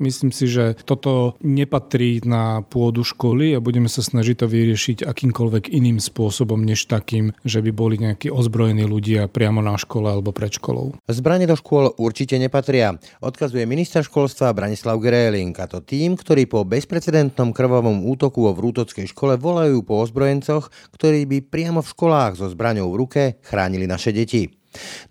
Myslím si, že toto nepatrí na pôdu školy a budeme sa snažiť to vyriešiť akýmkoľvek iným spôsobom, než takým, že by boli nejakí ozbrojení ľudia priamo na škole alebo pred školou. Zbranie do škôl určite nepatria, odkazuje minister školstva Branislav Gereling a to tým, ktorí po bezprecedentnom krvavom útoku vo Vrútockej škole volajú po ozbrojencoch, ktorí by priamo v školách so zbraňou v ruke chránili naše deti.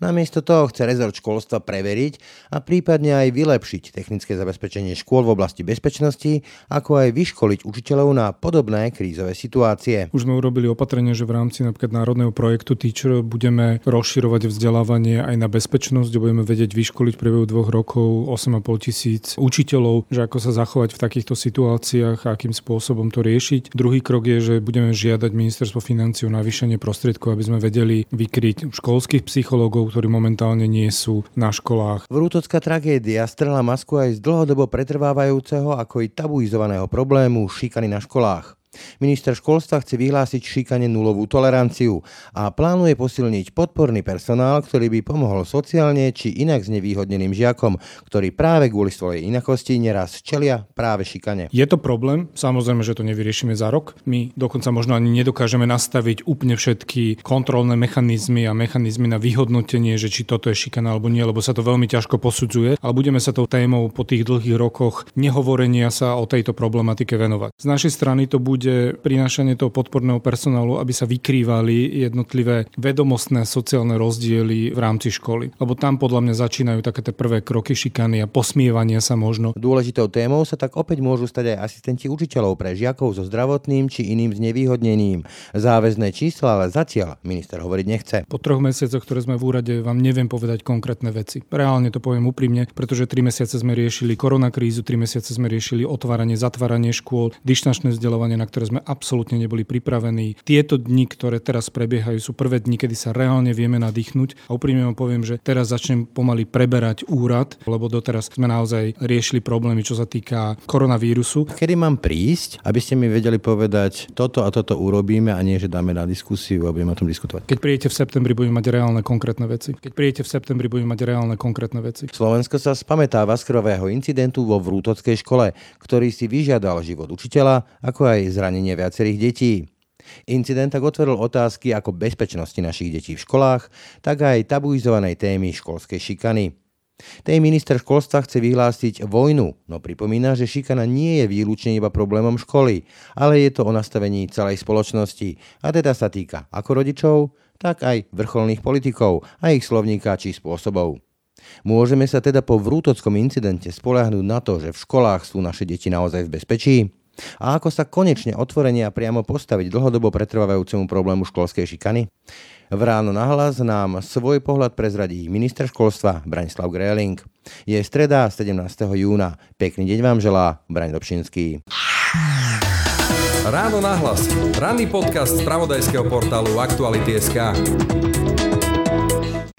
Namiesto toho chce rezort školstva preveriť a prípadne aj vylepšiť technické zabezpečenie škôl v oblasti bezpečnosti, ako aj vyškoliť učiteľov na podobné krízové situácie. Už sme urobili opatrenie, že v rámci napríklad národného projektu Teacher budeme rozširovať vzdelávanie aj na bezpečnosť, budeme vedieť vyškoliť v priebehu dvoch rokov 8,5 tisíc učiteľov, že ako sa zachovať v takýchto situáciách a akým spôsobom to riešiť. Druhý krok je, že budeme žiadať ministerstvo financí o navýšenie prostriedkov, aby sme vedeli vykryť školských psychológov psychológov, ktorí momentálne nie sú na školách. Vrútocká tragédia strela masku aj z dlhodobo pretrvávajúceho ako i tabuizovaného problému šikany na školách. Minister školstva chce vyhlásiť šikane nulovú toleranciu a plánuje posilniť podporný personál, ktorý by pomohol sociálne či inak znevýhodneným žiakom, ktorí práve kvôli svojej inakosti neraz čelia práve šikane. Je to problém, samozrejme, že to nevyriešime za rok. My dokonca možno ani nedokážeme nastaviť úplne všetky kontrolné mechanizmy a mechanizmy na vyhodnotenie, že či toto je šikana alebo nie, lebo sa to veľmi ťažko posudzuje, ale budeme sa tou témou po tých dlhých rokoch nehovorenia sa o tejto problematike venovať. Z našej strany to bude bude prinášanie toho podporného personálu, aby sa vykrývali jednotlivé vedomostné sociálne rozdiely v rámci školy. Lebo tam podľa mňa začínajú také tie prvé kroky šikany a posmievania sa možno. Dôležitou témou sa tak opäť môžu stať aj asistenti učiteľov pre žiakov so zdravotným či iným znevýhodnením. Záväzné čísla ale zatiaľ minister hovoriť nechce. Po troch mesiacoch, ktoré sme v úrade, vám neviem povedať konkrétne veci. Reálne to poviem úprimne, pretože tri mesiace sme riešili koronakrízu, tri mesiace sme riešili otváranie, zatváranie škôl, dištančné vzdelávanie, na ktoré sme absolútne neboli pripravení. Tieto dni, ktoré teraz prebiehajú, sú prvé dni, kedy sa reálne vieme nadýchnuť. A úprimne vám poviem, že teraz začnem pomaly preberať úrad, lebo doteraz sme naozaj riešili problémy, čo sa týka koronavírusu. Kedy mám prísť, aby ste mi vedeli povedať, toto a toto urobíme a nie, že dáme na diskusiu a budeme o tom diskutovať? Keď prídete v septembri, budeme mať reálne konkrétne veci. Keď prídete v septembri, budeme mať reálne konkrétne veci. Slovensko sa spamätáva z krvého incidentu vo Vrútockej škole, ktorý si vyžiadal život učiteľa, ako aj zranenie viacerých detí. Incident tak otvoril otázky ako bezpečnosti našich detí v školách, tak aj tabuizovanej témy školskej šikany. Tej minister školstva chce vyhlásiť vojnu, no pripomína, že šikana nie je výlučne iba problémom školy, ale je to o nastavení celej spoločnosti a teda sa týka ako rodičov, tak aj vrcholných politikov a ich slovníka či spôsobov. Môžeme sa teda po vrútockom incidente spolahnúť na to, že v školách sú naše deti naozaj v bezpečí? A ako sa konečne otvorenie a priamo postaviť dlhodobo pretrvávajúcemu problému školskej šikany? V ráno nahlas nám svoj pohľad prezradí minister školstva Branislav Greling. Je streda 17. júna. Pekný deň vám želá Braň Dobšinský. Ráno nahlas. Ranný podcast z pravodajského portálu Aktuality.sk.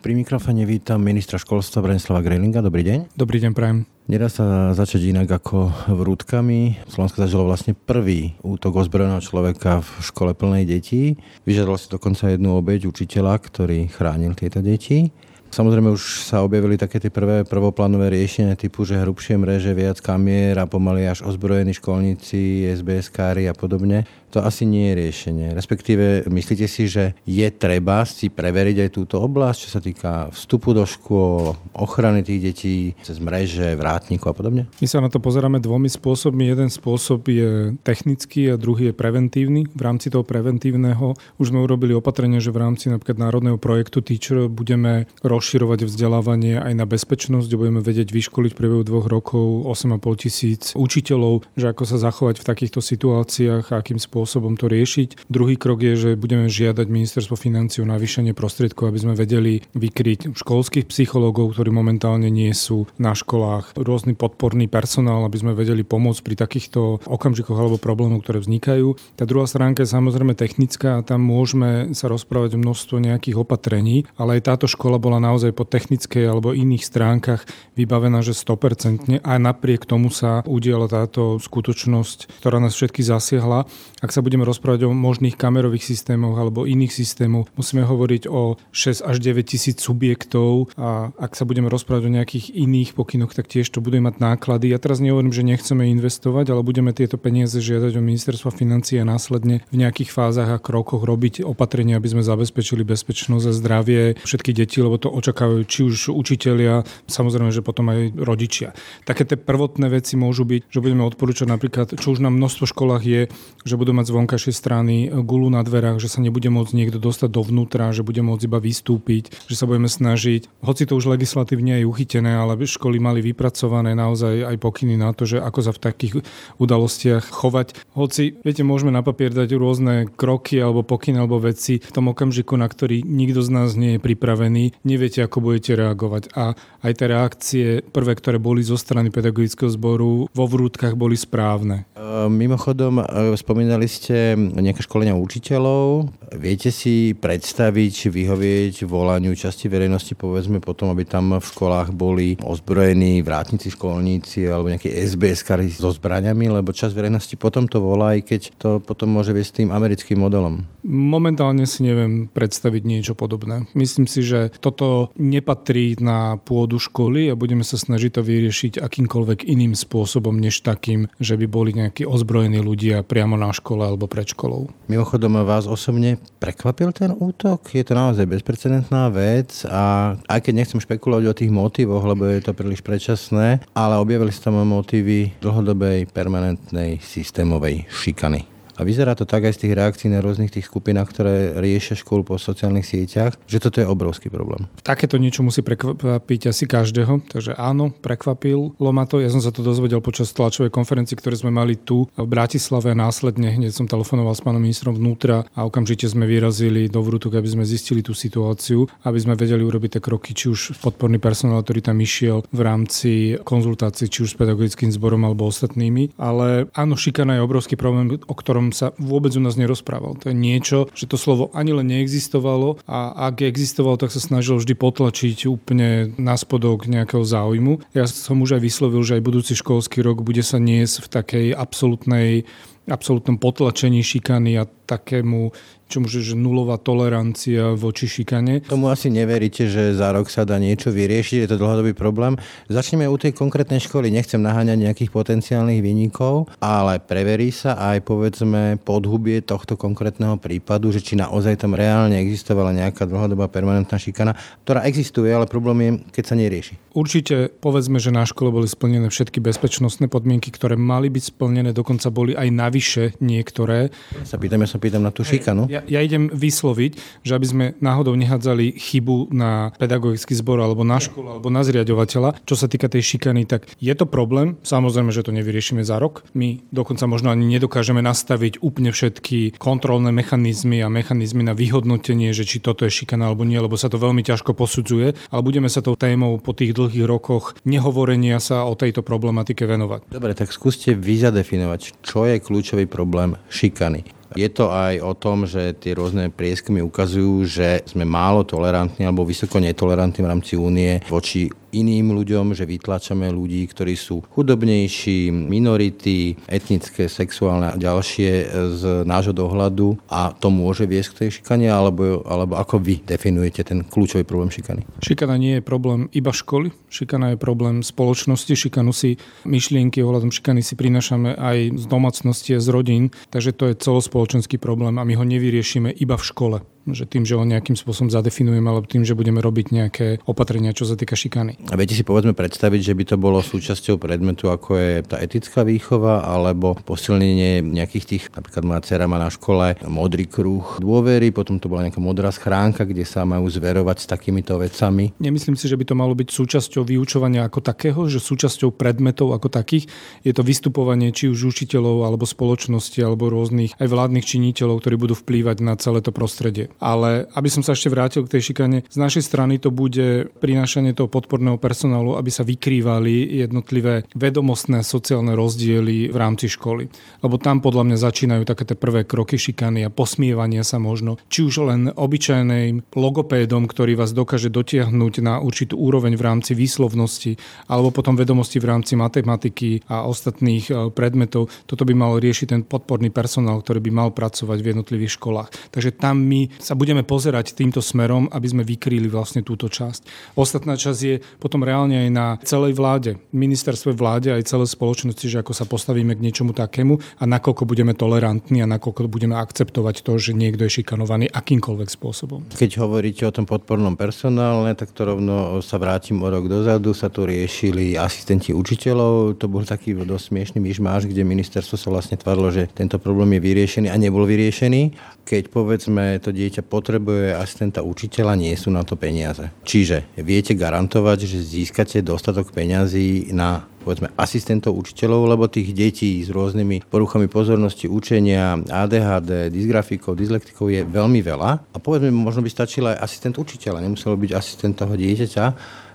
Pri mikrofóne vítam ministra školstva Branislava Grelinga. Dobrý deň. Dobrý deň, prajem. Nedá sa začať inak ako vrútkami. Slovensko zažilo vlastne prvý útok ozbrojeného človeka v škole plnej detí. Vyžadalo si dokonca jednu obeď učiteľa, ktorý chránil tieto deti. Samozrejme už sa objavili také tie prvé prvoplánové riešenia typu, že hrubšie mreže, viac kamier a pomaly až ozbrojení školníci, SBS-kári a podobne to asi nie je riešenie. Respektíve, myslíte si, že je treba si preveriť aj túto oblasť, čo sa týka vstupu do škôl, ochrany tých detí cez mreže, vrátnikov a podobne? My sa na to pozeráme dvomi spôsobmi. Jeden spôsob je technický a druhý je preventívny. V rámci toho preventívneho už sme urobili opatrenie, že v rámci napríklad národného projektu Teacher budeme rozširovať vzdelávanie aj na bezpečnosť, budeme vedieť vyškoliť priebehu dvoch rokov 8,5 tisíc učiteľov, že ako sa zachovať v takýchto situáciách akým spôsobom spôsobom to riešiť. Druhý krok je, že budeme žiadať ministerstvo financií o navýšenie prostriedkov, aby sme vedeli vykryť školských psychológov, ktorí momentálne nie sú na školách, rôzny podporný personál, aby sme vedeli pomôcť pri takýchto okamžikoch alebo problémoch, ktoré vznikajú. Tá druhá stránka je samozrejme technická a tam môžeme sa rozprávať o množstvo nejakých opatrení, ale aj táto škola bola naozaj po technickej alebo iných stránkach vybavená, že 100% a napriek tomu sa udiala táto skutočnosť, ktorá nás všetky zasiahla. A ak sa budeme rozprávať o možných kamerových systémoch alebo iných systémoch, musíme hovoriť o 6 až 9 tisíc subjektov a ak sa budeme rozprávať o nejakých iných pokynoch, tak tiež to bude mať náklady. Ja teraz nehovorím, že nechceme investovať, ale budeme tieto peniaze žiadať o ministerstva financie a následne v nejakých fázach a krokoch robiť opatrenia, aby sme zabezpečili bezpečnosť a zdravie všetkých detí, lebo to očakávajú či už učitelia, samozrejme, že potom aj rodičia. Také tie prvotné veci môžu byť, že budeme odporúčať napríklad, čo už na množstvo školách je, že budú mať z vonkajšej strany gulu na dverách, že sa nebude môcť niekto dostať dovnútra, že bude môcť iba vystúpiť, že sa budeme snažiť, hoci to už legislatívne je uchytené, ale školy mali vypracované naozaj aj pokyny na to, že ako sa v takých udalostiach chovať. Hoci, viete, môžeme na papier dať rôzne kroky alebo pokyny alebo veci v tom okamžiku, na ktorý nikto z nás nie je pripravený, neviete, ako budete reagovať. A aj tie reakcie, prvé, ktoré boli zo strany pedagogického zboru, vo vrútkach boli správne. Mimochodom, e, spomínali ste nejaké školenia učiteľov. Viete si predstaviť, vyhovieť volaniu časti verejnosti, povedzme potom, aby tam v školách boli ozbrojení vrátnici, školníci alebo nejakí SBS so zbraniami, lebo časť verejnosti potom to volá, aj keď to potom môže viesť tým americkým modelom. Momentálne si neviem predstaviť niečo podobné. Myslím si, že toto nepatrí na pôdu školy a budeme sa snažiť to vyriešiť akýmkoľvek iným spôsobom, než takým, že by boli nejakí ozbrojení ľudia priamo na škole alebo pred školou. Mimochodom, vás osobne prekvapil ten útok? Je to naozaj bezprecedentná vec a aj keď nechcem špekulovať o tých motivoch, lebo je to príliš predčasné, ale objavili sa tam motívy dlhodobej, permanentnej, systémovej šikany. A vyzerá to tak aj z tých reakcií na rôznych tých skupinách, ktoré riešia školu po sociálnych sieťach, že toto je obrovský problém. Takéto niečo musí prekvapiť asi každého, takže áno, prekvapil ma to. Ja som sa to dozvedel počas tlačovej konferencie, ktoré sme mali tu v Bratislave následne hneď som telefonoval s pánom ministrom vnútra a okamžite sme vyrazili do Vrútok, aby sme zistili tú situáciu, aby sme vedeli urobiť tie kroky, či už podporný personál, ktorý tam išiel v rámci konzultácií, či už s pedagogickým zborom alebo ostatnými. Ale áno, šikana je obrovský problém, o ktorom sa vôbec u nás nerozprával. To je niečo, že to slovo ani len neexistovalo a ak existovalo, tak sa snažil vždy potlačiť úplne na spodok nejakého záujmu. Ja som už aj vyslovil, že aj budúci školský rok bude sa niesť v takej absolútnej absolútnom potlačení šikany a takému čo môže, že nulová tolerancia voči šikane. Tomu asi neveríte, že za rok sa dá niečo vyriešiť, je to dlhodobý problém. Začneme u tej konkrétnej školy, nechcem naháňať nejakých potenciálnych výnikov, ale preverí sa aj povedzme podhubie tohto konkrétneho prípadu, že či naozaj tam reálne existovala nejaká dlhodobá permanentná šikana, ktorá existuje, ale problém je, keď sa nerieši. Určite povedzme, že na škole boli splnené všetky bezpečnostné podmienky, ktoré mali byť splnené, dokonca boli aj navyše niektoré. Sa pýtam, ja sa pýtam na tú šikanu. Ja, ja, idem vysloviť, že aby sme náhodou nehádzali chybu na pedagogický zbor alebo na školu alebo na zriadovateľa, čo sa týka tej šikany, tak je to problém. Samozrejme, že to nevyriešime za rok. My dokonca možno ani nedokážeme nastaviť úplne všetky kontrolné mechanizmy a mechanizmy na vyhodnotenie, že či toto je šikana alebo nie, lebo sa to veľmi ťažko posudzuje, ale budeme sa tou témou po tých dlhých rokoch nehovorenia sa o tejto problematike venovať. Dobre, tak skúste vy zadefinovať, čo je kľúčový problém šikany. Je to aj o tom, že tie rôzne prieskumy ukazujú, že sme málo tolerantní alebo vysoko netolerantní v rámci únie voči iným ľuďom, že vytlačame ľudí, ktorí sú chudobnejší, minority, etnické, sexuálne a ďalšie z nášho dohľadu. A to môže viesť k tej šikane, alebo, alebo ako vy definujete ten kľúčový problém šikany? Šikana nie je problém iba školy, šikana je problém spoločnosti, šikanu si myšlienky ohľadom šikany si prinašame aj z domácnosti a z rodín, takže to je celospoločenský problém a my ho nevyriešime iba v škole že tým, že ho nejakým spôsobom zadefinujeme, alebo tým, že budeme robiť nejaké opatrenia, čo sa týka šikany. A viete si povedzme predstaviť, že by to bolo súčasťou predmetu, ako je tá etická výchova, alebo posilnenie nejakých tých, napríklad moja dcera má na škole modrý kruh dôvery, potom to bola nejaká modrá schránka, kde sa majú zverovať s takýmito vecami. Nemyslím si, že by to malo byť súčasťou vyučovania ako takého, že súčasťou predmetov ako takých je to vystupovanie či už učiteľov alebo spoločnosti alebo rôznych aj vládnych činiteľov, ktorí budú vplývať na celé to prostredie. Ale aby som sa ešte vrátil k tej šikane, z našej strany to bude prinášanie toho podporného personálu, aby sa vykrývali jednotlivé vedomostné sociálne rozdiely v rámci školy. Lebo tam podľa mňa začínajú také tie prvé kroky šikany a posmievania sa možno. Či už len obyčajným logopédom, ktorý vás dokáže dotiahnuť na určitú úroveň v rámci výslovnosti, alebo potom vedomosti v rámci matematiky a ostatných e, predmetov. Toto by mal riešiť ten podporný personál, ktorý by mal pracovať v jednotlivých školách. Takže tam my sa budeme pozerať týmto smerom, aby sme vykryli vlastne túto časť. Ostatná časť je potom reálne aj na celej vláde, ministerstve vláde aj celej spoločnosti, že ako sa postavíme k niečomu takému a nakoľko budeme tolerantní a nakoľko budeme akceptovať to, že niekto je šikanovaný akýmkoľvek spôsobom. Keď hovoríte o tom podpornom personálne, tak to rovno sa vrátim o rok dozadu, sa tu riešili asistenti učiteľov, to bol taký dosť smiešný myšmáš, kde ministerstvo sa vlastne tvarilo, že tento problém je vyriešený a nebol vyriešený. Keď povedzme to dieťa potrebuje asistenta učiteľa, nie sú na to peniaze. Čiže viete garantovať, že získate dostatok peňazí na povedzme asistentov učiteľov, lebo tých detí s rôznymi poruchami pozornosti, učenia, ADHD, dysgrafikov, dyslektikov je veľmi veľa. A povedzme, možno by stačil aj asistent učiteľa, nemuselo byť asistent toho dieťaťa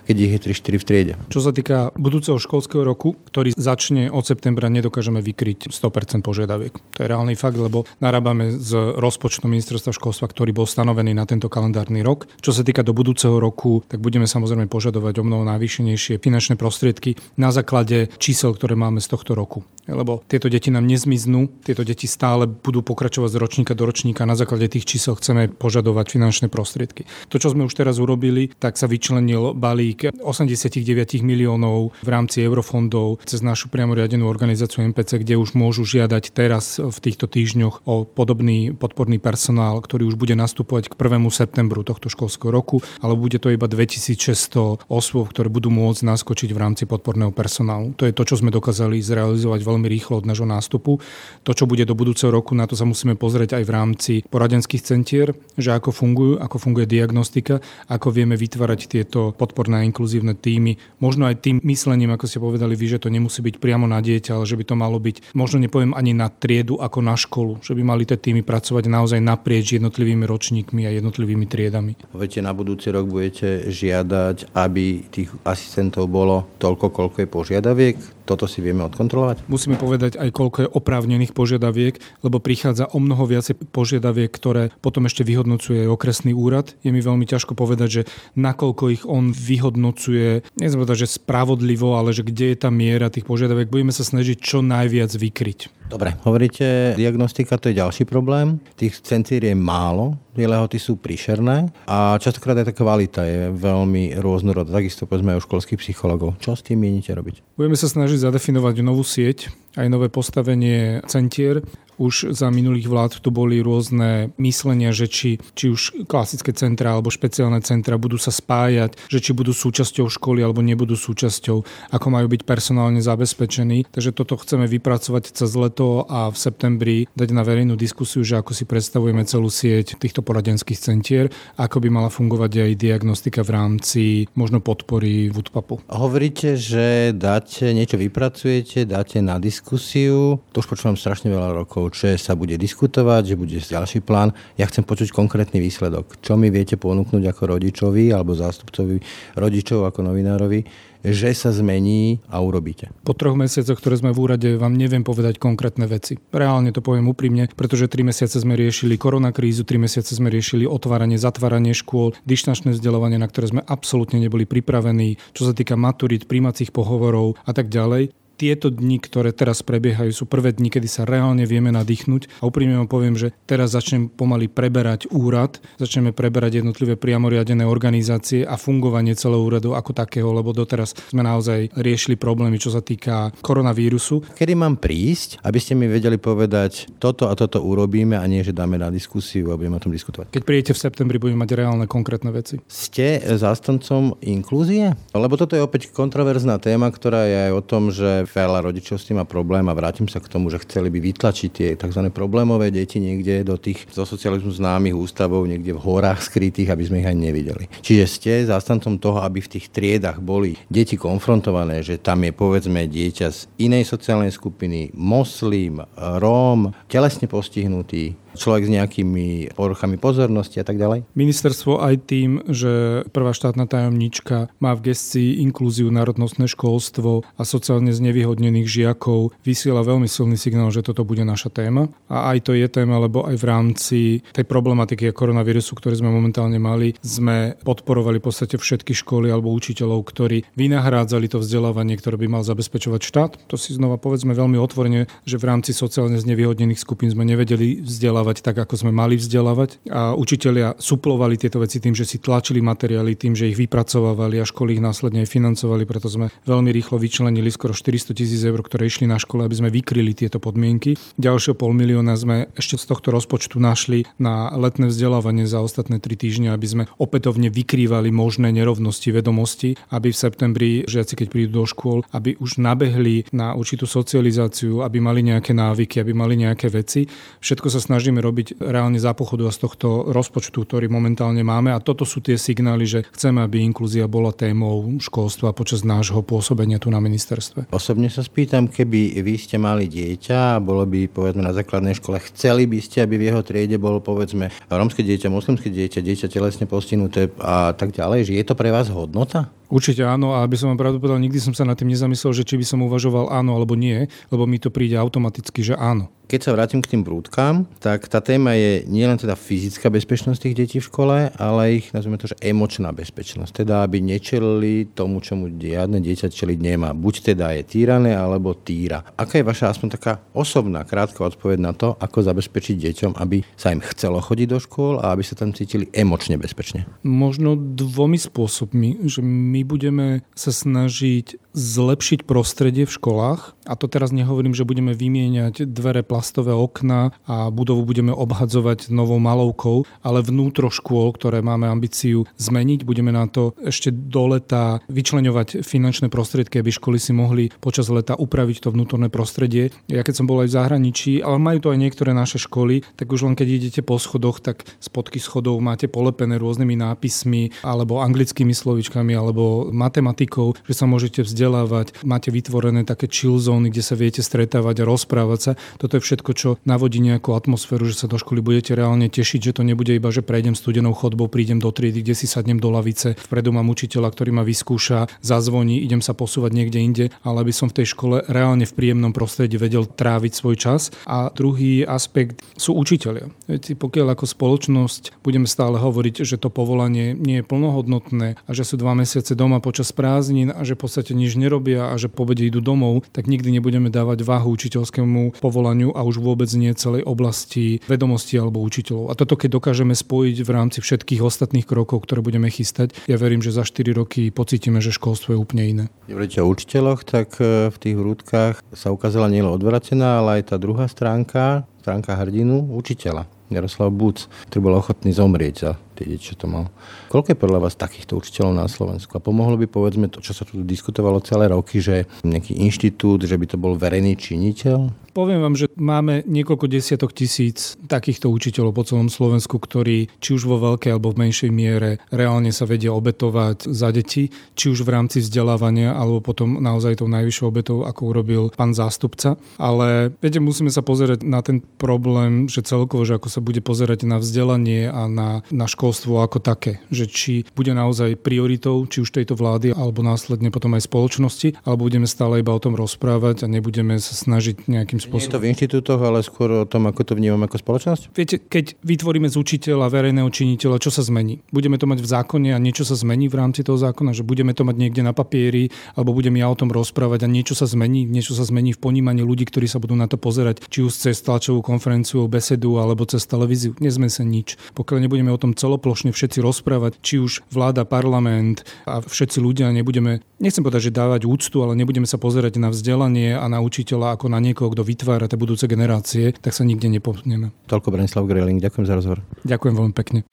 keď ich je 3-4 v triede. Čo sa týka budúceho školského roku, ktorý začne od septembra, nedokážeme vykryť 100% požiadaviek. To je reálny fakt, lebo narábame s rozpočtom ministerstva školstva, ktorý bol stanovený na tento kalendárny rok. Čo sa týka do budúceho roku, tak budeme samozrejme požadovať o mnoho navýšenejšie finančné prostriedky na základe čísel, ktoré máme z tohto roku. Lebo tieto deti nám nezmiznú, tieto deti stále budú pokračovať z ročníka do ročníka. Na základe tých čísel chceme požadovať finančné prostriedky. To, čo sme už teraz urobili, tak sa vyčlenil balík balík 89 miliónov v rámci eurofondov cez našu priamo riadenú organizáciu MPC, kde už môžu žiadať teraz v týchto týždňoch o podobný podporný personál, ktorý už bude nastupovať k 1. septembru tohto školského roku, ale bude to iba 2600 osôb, ktoré budú môcť naskočiť v rámci podporného personálu. To je to, čo sme dokázali zrealizovať veľmi rýchlo od nášho nástupu. To, čo bude do budúceho roku, na to sa musíme pozrieť aj v rámci poradenských centier, že ako fungujú, ako funguje diagnostika, ako vieme vytvárať tieto podporné inkluzívne týmy. Možno aj tým myslením, ako ste povedali vy, že to nemusí byť priamo na dieťa, ale že by to malo byť, možno nepoviem ani na triedu ako na školu, že by mali tie týmy pracovať naozaj naprieč jednotlivými ročníkmi a jednotlivými triedami. Viete, na budúci rok budete žiadať, aby tých asistentov bolo toľko, koľko je požiadaviek? Toto si vieme odkontrolovať? Musíme povedať aj, koľko je oprávnených požiadaviek, lebo prichádza o mnoho viacej požiadaviek, ktoré potom ešte vyhodnocuje okresný úrad. Je mi veľmi ťažko povedať, že nakoľko ich on vyhodnocuje, nechcem povedať, že spravodlivo, ale že kde je tá miera tých požiadaviek. Budeme sa snažiť čo najviac vykryť. Dobre, hovoríte, diagnostika to je ďalší problém. Tých centír je málo, tie lehoty sú príšerné a častokrát aj tá kvalita je veľmi rôznorodá. Takisto povedzme aj u školských psychologov. Čo s tým mienite robiť? Budeme sa snažiť zadefinovať novú sieť, aj nové postavenie centier už za minulých vlád tu boli rôzne myslenia, že či, či už klasické centra alebo špeciálne centra budú sa spájať, že či budú súčasťou školy alebo nebudú súčasťou, ako majú byť personálne zabezpečení. Takže toto chceme vypracovať cez leto a v septembri dať na verejnú diskusiu, že ako si predstavujeme celú sieť týchto poradenských centier, ako by mala fungovať aj diagnostika v rámci možno podpory Woodpapu. Hovoríte, že dáte niečo vypracujete, dáte na diskusiu. To už počúvam strašne veľa rokov že sa bude diskutovať, že bude ďalší plán. Ja chcem počuť konkrétny výsledok. Čo mi viete ponúknuť ako rodičovi alebo zástupcovi rodičov ako novinárovi, že sa zmení a urobíte. Po troch mesiacoch, ktoré sme v úrade, vám neviem povedať konkrétne veci. Reálne to poviem úprimne, pretože tri mesiace sme riešili koronakrízu, tri mesiace sme riešili otváranie, zatváranie škôl, dištančné vzdelávanie, na ktoré sme absolútne neboli pripravení, čo sa týka maturit, príjmacích pohovorov a tak ďalej tieto dni, ktoré teraz prebiehajú, sú prvé dni, kedy sa reálne vieme nadýchnuť. A úprimne vám poviem, že teraz začnem pomaly preberať úrad, začneme preberať jednotlivé priamoriadené organizácie a fungovanie celého úradu ako takého, lebo doteraz sme naozaj riešili problémy, čo sa týka koronavírusu. Kedy mám prísť, aby ste mi vedeli povedať, toto a toto urobíme a nie, že dáme na diskusiu a budeme o tom diskutovať? Keď prídete v septembri, budeme mať reálne konkrétne veci. Ste zástancom inklúzie? Lebo toto je opäť kontroverzná téma, ktorá je aj o tom, že veľa rodičov s tým má problém a vrátim sa k tomu, že chceli by vytlačiť tie tzv. problémové deti niekde do tých zo socializmu známych ústavov, niekde v horách skrytých, aby sme ich ani nevideli. Čiže ste zástancom toho, aby v tých triedach boli deti konfrontované, že tam je povedzme dieťa z inej sociálnej skupiny, moslim, róm, telesne postihnutý, človek s nejakými poruchami pozornosti a tak ďalej? Ministerstvo aj tým, že prvá štátna tajomnička má v gestii inklúziu, národnostné školstvo a sociálne znevýhodnených žiakov, vysiela veľmi silný signál, že toto bude naša téma. A aj to je téma, lebo aj v rámci tej problematiky koronavírusu, ktoré sme momentálne mali, sme podporovali v podstate všetky školy alebo učiteľov, ktorí vynahrádzali to vzdelávanie, ktoré by mal zabezpečovať štát. To si znova povedzme veľmi otvorene, že v rámci sociálne znevýhodnených skupín sme nevedeli vzdelávať tak, ako sme mali vzdelávať. A učitelia suplovali tieto veci tým, že si tlačili materiály, tým, že ich vypracovávali a školy ich následne financovali. Preto sme veľmi rýchlo vyčlenili skoro 400 tisíc eur, ktoré išli na škole, aby sme vykryli tieto podmienky. Ďalšie pol milióna sme ešte z tohto rozpočtu našli na letné vzdelávanie za ostatné 3 týždne, aby sme opätovne vykrývali možné nerovnosti vedomosti, aby v septembri žiaci, keď prídu do škôl, aby už nabehli na určitú socializáciu, aby mali nejaké návyky, aby mali nejaké veci. Všetko sa snažíme robiť reálne za pochodu a z tohto rozpočtu, ktorý momentálne máme a toto sú tie signály, že chceme, aby inklúzia bola témou školstva počas nášho pôsobenia tu na ministerstve. Osobne sa spýtam, keby vy ste mali dieťa a bolo by povedzme na základnej škole, chceli by ste, aby v jeho triede bolo povedzme rómske dieťa, moslimské dieťa, dieťa telesne postihnuté a tak ďalej, že je to pre vás hodnota? Určite áno, a aby som vám pravdu povedal, nikdy som sa nad tým nezamyslel, že či by som uvažoval áno alebo nie, lebo mi to príde automaticky, že áno. Keď sa vrátim k tým brúdkám, tak tá téma je nielen teda fyzická bezpečnosť tých detí v škole, ale ich, nazvime to, že emočná bezpečnosť. Teda, aby nečelili tomu, čomu žiadne dieťa čeliť nemá. Buď teda je týrané, alebo týra. Aká je vaša aspoň taká osobná, krátka odpoveď na to, ako zabezpečiť deťom, aby sa im chcelo chodiť do škôl a aby sa tam cítili emočne bezpečne? Možno dvomi spôsobmi, že my budeme sa snažiť zlepšiť prostredie v školách. A to teraz nehovorím, že budeme vymieňať dvere plastové okna a budovu budeme obhadzovať novou malovkou, ale vnútro škôl, ktoré máme ambíciu zmeniť, budeme na to ešte do leta vyčleňovať finančné prostriedky, aby školy si mohli počas leta upraviť to vnútorné prostredie. Ja keď som bol aj v zahraničí, ale majú to aj niektoré naše školy, tak už len keď idete po schodoch, tak spodky schodov máte polepené rôznymi nápismi alebo anglickými slovičkami alebo matematikou, že sa môžete vzdelať vzdelávať, máte vytvorené také chill zóny, kde sa viete stretávať a rozprávať sa. Toto je všetko, čo navodí nejakú atmosféru, že sa do školy budete reálne tešiť, že to nebude iba, že prejdem studenou chodbou, prídem do triedy, kde si sadnem do lavice, vpredu mám učiteľa, ktorý ma vyskúša, zazvoní, idem sa posúvať niekde inde, ale aby som v tej škole reálne v príjemnom prostredí vedel tráviť svoj čas. A druhý aspekt sú učiteľia. Viete, pokiaľ ako spoločnosť budeme stále hovoriť, že to povolanie nie je plnohodnotné a že sú dva mesiace doma počas prázdnin a že v podstate nič nerobia a že povede idú domov, tak nikdy nebudeme dávať váhu učiteľskému povolaniu a už vôbec nie celej oblasti vedomosti alebo učiteľov. A toto keď dokážeme spojiť v rámci všetkých ostatných krokov, ktoré budeme chystať, ja verím, že za 4 roky pocítime, že školstvo je úplne iné. Hovoríte o učiteľoch, tak e, v tých hrúdkach sa ukázala nielen odvratená, ale aj tá druhá stránka, stránka hrdinu učiteľa. Jaroslav Buc, ktorý bol ochotný zomrieť za deti, čo to mal. Koľko je podľa vás takýchto učiteľov na Slovensku? A pomohlo by povedzme to, čo sa tu diskutovalo celé roky, že nejaký inštitút, že by to bol verejný činiteľ? Poviem vám, že máme niekoľko desiatok tisíc takýchto učiteľov po celom Slovensku, ktorí či už vo veľkej alebo v menšej miere reálne sa vedia obetovať za deti, či už v rámci vzdelávania, alebo potom naozaj tou najvyššou obetou, ako urobil pán zástupca. Ale viete, musíme sa pozerať na ten problém, že celkovo, že ako sa bude pozerať na vzdelanie a na, na školstvo ako také. Že či bude naozaj prioritou, či už tejto vlády, alebo následne potom aj spoločnosti, alebo budeme stále iba o tom rozprávať a nebudeme sa snažiť nejakým spôsobom. Nie je to v inštitútoch, ale skôr o tom, ako to vnímam ako spoločnosť? Viete, keď vytvoríme z učiteľa, verejného činiteľa, čo sa zmení? Budeme to mať v zákone a niečo sa zmení v rámci toho zákona, že budeme to mať niekde na papieri, alebo budem ja o tom rozprávať a niečo sa zmení, niečo sa zmení v ponímaní ľudí, ktorí sa budú na to pozerať, či už cez tlačovú konferenciu, besedu alebo cez televíziu. Nezme sa nič. Pokiaľ nebudeme o tom celoplošne všetci rozprávať, či už vláda, parlament a všetci ľudia nebudeme, nechcem povedať, že dávať úctu, ale nebudeme sa pozerať na vzdelanie a na učiteľa ako na niekoho, kto vytvára tie budúce generácie, tak sa nikde nepohneme. Toľko Branislav Greling, ďakujem za rozhovor. Ďakujem veľmi pekne.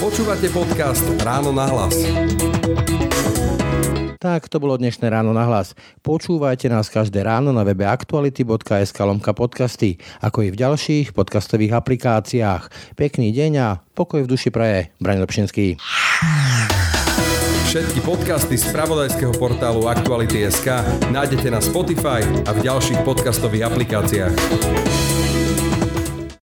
Počúvate podcast Ráno na hlas. Tak, to bolo dnešné ráno na hlas. Počúvajte nás každé ráno na webe aktuality.sk lomka podcasty, ako i v ďalších podcastových aplikáciách. Pekný deň a pokoj v duši praje. Braň Lepšinský. Všetky podcasty z pravodajského portálu Aktuality.sk nájdete na Spotify a v ďalších podcastových aplikáciách.